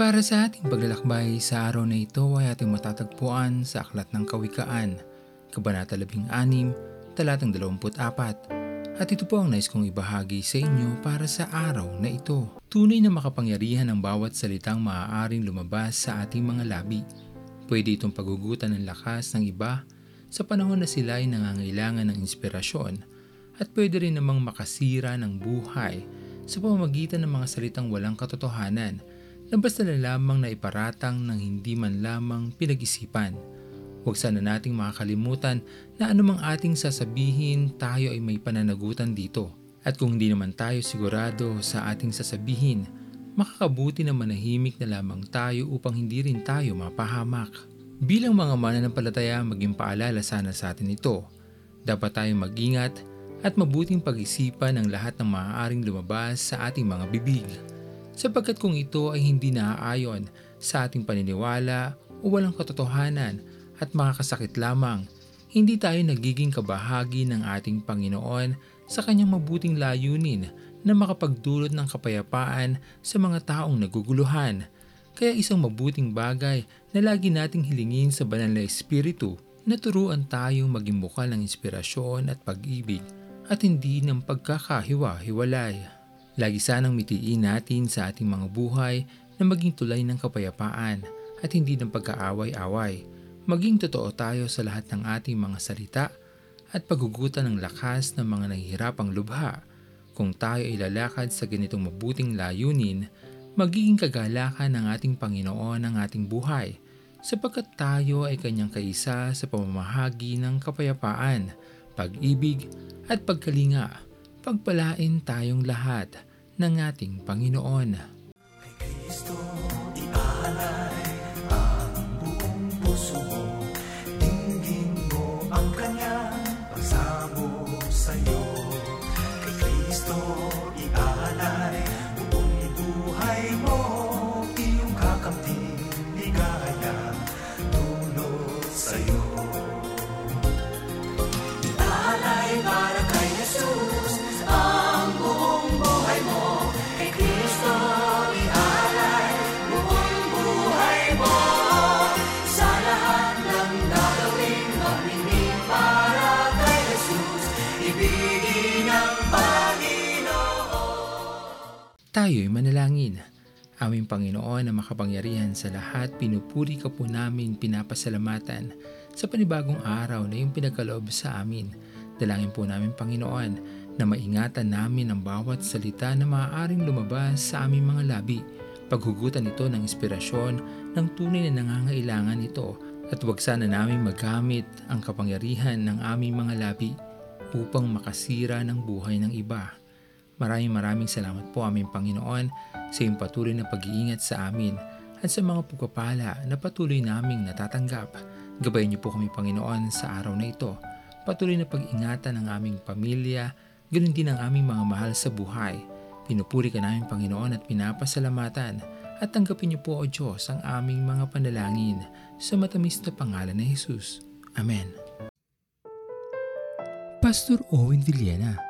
Para sa ating paglalakbay sa araw na ito ay ating matatagpuan sa Aklat ng Kawikaan, Kabanata 16, Talatang 24. At ito po ang nais kong ibahagi sa inyo para sa araw na ito. Tunay na makapangyarihan ang bawat salitang maaaring lumabas sa ating mga labi. Pwede itong pagugutan ng lakas ng iba sa panahon na sila ay nangangailangan ng inspirasyon at pwede rin namang makasira ng buhay sa pamamagitan ng mga salitang walang katotohanan na basta na lamang na iparatang ng hindi man lamang pinag-isipan. Huwag sana nating makakalimutan na anumang ating sasabihin tayo ay may pananagutan dito. At kung hindi naman tayo sigurado sa ating sasabihin, makakabuti na manahimik na lamang tayo upang hindi rin tayo mapahamak. Bilang mga mananampalataya maging paalala sana sa atin ito. Dapat tayong mag-ingat at mabuting pag-isipan ang lahat ng maaaring lumabas sa ating mga bibig. Sapagkat kung ito ay hindi naaayon sa ating paniniwala o walang katotohanan at makakasakit lamang, hindi tayo nagiging kabahagi ng ating Panginoon sa kanyang mabuting layunin na makapagdulot ng kapayapaan sa mga taong naguguluhan. Kaya isang mabuting bagay na lagi nating hilingin sa banal na Espiritu na turuan tayong maging bukal ng inspirasyon at pag-ibig at hindi ng pagkakahiwa-hiwalay. Lagi sanang mitiin natin sa ating mga buhay na maging tulay ng kapayapaan at hindi ng pagkaaway-away. Maging totoo tayo sa lahat ng ating mga salita at paghugutan ng lakas ng mga nahihirapang lubha. Kung tayo ay lalakad sa ganitong mabuting layunin, magiging kagalakan ng ating Panginoon ang ating buhay sapagkat tayo ay kanyang kaisa sa pamamahagi ng kapayapaan, pag-ibig at pagkalinga, pagpalain tayong lahat ng ating Panginoon. Tayo'y manalangin. Aming Panginoon na makapangyarihan sa lahat, pinupuri ka po namin, pinapasalamatan sa panibagong araw na iyong pinagkaloob sa amin. Dalangin po namin Panginoon na maingatan namin ang bawat salita na maaaring lumabas sa aming mga labi. Paghugutan ito ng inspirasyon ng tunay na nangangailangan ito at huwag sana namin magamit ang kapangyarihan ng aming mga labi upang makasira ng buhay ng iba. Maraming maraming salamat po aming Panginoon sa iyong patuloy na pag-iingat sa amin at sa mga pagpapala na patuloy naming natatanggap. Gabayan niyo po kami Panginoon sa araw na ito. Patuloy na pag-ingatan ng aming pamilya, ganoon din ang aming mga mahal sa buhay. Pinupuri ka namin Panginoon at pinapasalamatan at tanggapin niyo po o Diyos ang aming mga panalangin sa matamis na pangalan ni Jesus. Amen. Pastor Owen Villena